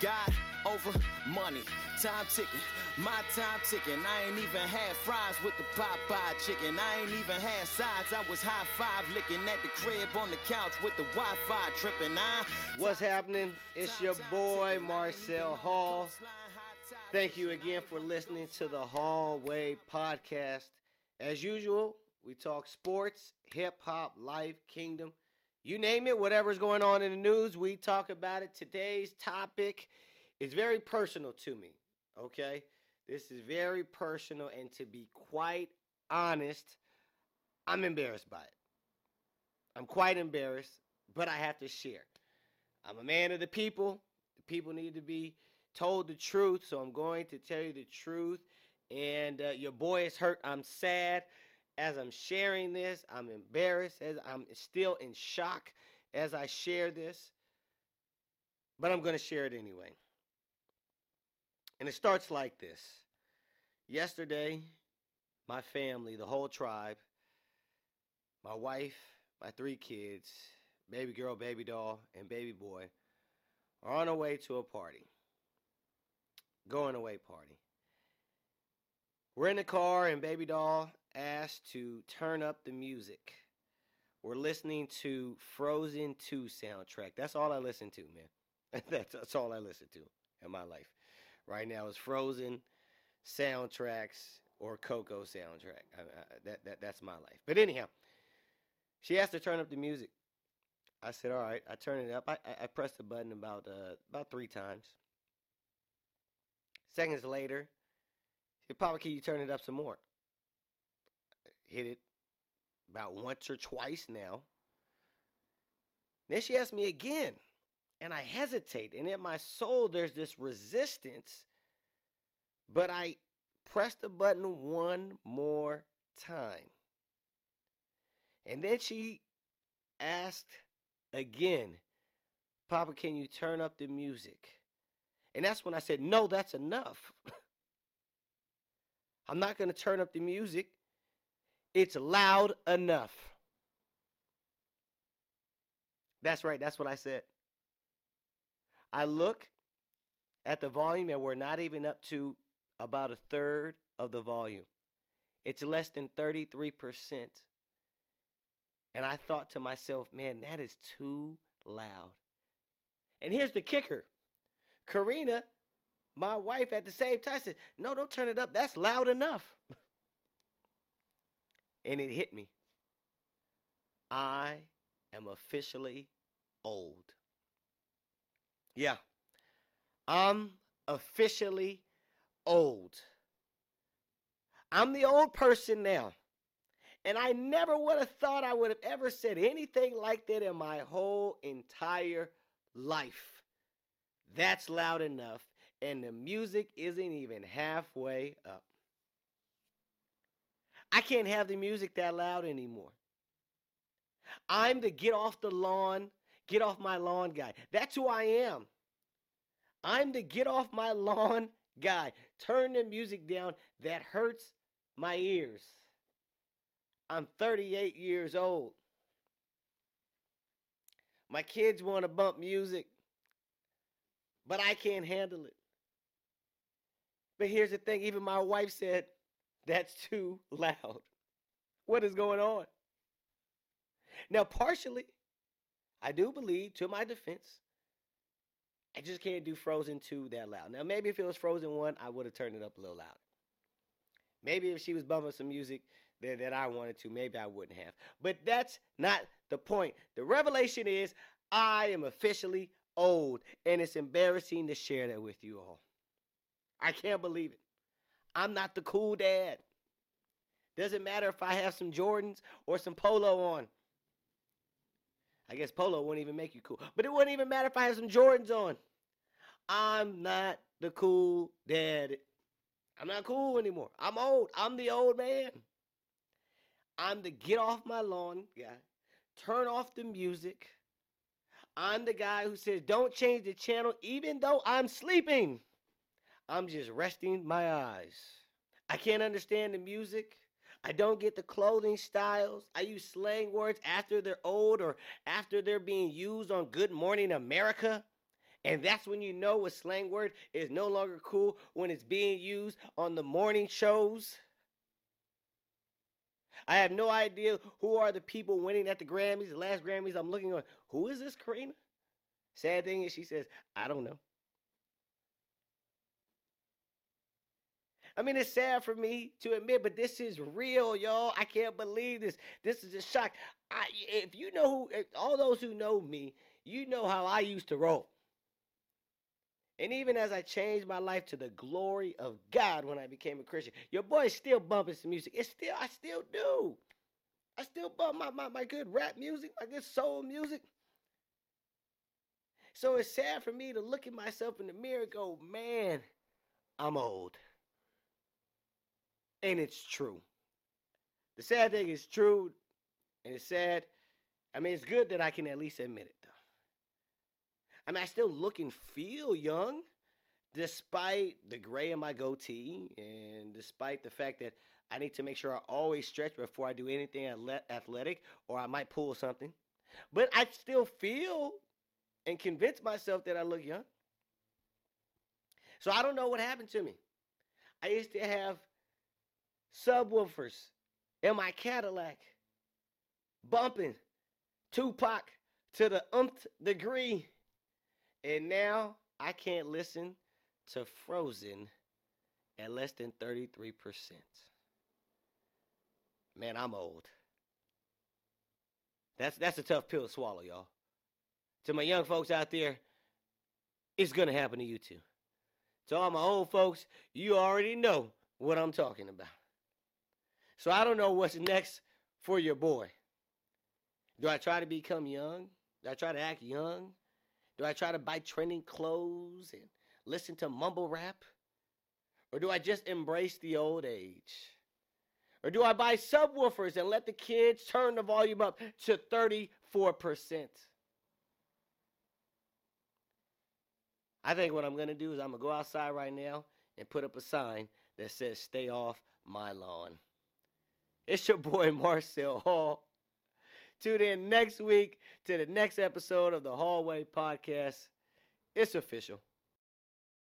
God over money, time ticking, my time ticking. I ain't even had fries with the Popeye chicken. I ain't even had sides. I was high five licking at the crib on the couch with the Wi-Fi tripping. I What's happening? It's your boy Marcel Hall. Thank you again for listening to the Hallway Podcast. As usual, we talk sports, hip hop, life, kingdom. You name it, whatever's going on in the news, we talk about it. Today's topic is very personal to me, okay? This is very personal, and to be quite honest, I'm embarrassed by it. I'm quite embarrassed, but I have to share. I'm a man of the people. The people need to be told the truth, so I'm going to tell you the truth. And uh, your boy is hurt. I'm sad as I'm sharing this. I'm embarrassed as I'm still in shock as I share this. But I'm going to share it anyway. And it starts like this. Yesterday, my family, the whole tribe, my wife, my three kids, baby girl, baby doll, and baby boy are on our way to a party. Going away party. We're in the car, and baby doll asked to turn up the music. We're listening to Frozen 2 soundtrack. That's all I listen to, man. that's, that's all I listen to in my life. Right now is Frozen soundtracks or Coco soundtrack. I, I, that, that, that's my life. But anyhow, she asked to turn up the music. I said, all right. I turned it up. I, I, I pressed the button about uh, about three times. Seconds later, she said, Papa, can you turn it up some more? Hit it about once or twice now. Then she asked me again, and I hesitate. And in my soul, there's this resistance, but I press the button one more time. And then she asked again, Papa, can you turn up the music? And that's when I said, No, that's enough. I'm not going to turn up the music. It's loud enough. That's right. That's what I said. I look at the volume, and we're not even up to about a third of the volume. It's less than 33%. And I thought to myself, man, that is too loud. And here's the kicker Karina, my wife, at the same time said, no, don't turn it up. That's loud enough. and it hit me. I am officially old. Yeah, I'm officially old. I'm the old person now. And I never would have thought I would have ever said anything like that in my whole entire life. That's loud enough, and the music isn't even halfway up. I can't have the music that loud anymore. I'm the get off the lawn, get off my lawn guy. That's who I am. I'm the get off my lawn guy. Turn the music down that hurts my ears. I'm 38 years old. My kids want to bump music, but I can't handle it. But here's the thing even my wife said, that's too loud. What is going on? Now, partially, I do believe, to my defense, I just can't do Frozen 2 that loud. Now, maybe if it was Frozen 1, I would have turned it up a little louder. Maybe if she was bumping some music that, that I wanted to, maybe I wouldn't have. But that's not the point. The revelation is I am officially old, and it's embarrassing to share that with you all. I can't believe it. I'm not the cool dad. Doesn't matter if I have some Jordans or some polo on. I guess polo wouldn't even make you cool. But it wouldn't even matter if I have some Jordans on. I'm not the cool dad. I'm not cool anymore. I'm old. I'm the old man. I'm the get off my lawn guy. Turn off the music. I'm the guy who says, don't change the channel even though I'm sleeping. I'm just resting my eyes. I can't understand the music. I don't get the clothing styles. I use slang words after they're old or after they're being used on Good Morning America. And that's when you know a slang word is no longer cool when it's being used on the morning shows. I have no idea who are the people winning at the Grammys, the last Grammys. I'm looking on who is this Karina? Sad thing is she says, I don't know. I mean, it's sad for me to admit, but this is real, y'all. I can't believe this. This is a shock. I, if you know who, all those who know me, you know how I used to roll. And even as I changed my life to the glory of God when I became a Christian, your boy's still bumping some music. It's still, I still do. I still bump my, my, my good rap music, my good soul music. So it's sad for me to look at myself in the mirror and go, man, I'm old. And it's true. The sad thing is true, and it's sad. I mean, it's good that I can at least admit it, though. I mean, I still look and feel young, despite the gray in my goatee, and despite the fact that I need to make sure I always stretch before I do anything athletic, or I might pull something. But I still feel and convince myself that I look young. So I don't know what happened to me. I used to have subwoofers in my Cadillac, bumping Tupac to the umpth degree. And now I can't listen to Frozen at less than 33%. Man, I'm old. That's that's a tough pill to swallow, y'all. To my young folks out there, it's gonna happen to you too. To all my old folks, you already know what I'm talking about. So I don't know what's next for your boy. Do I try to become young? Do I try to act young? Do I try to buy trending clothes and listen to mumble rap? Or do I just embrace the old age? Or do I buy subwoofers and let the kids turn the volume up to 34%? I think what I'm going to do is I'm going to go outside right now and put up a sign that says, Stay off my lawn. It's your boy Marcel Hall. Tune in next week to the next episode of the Hallway Podcast. It's official.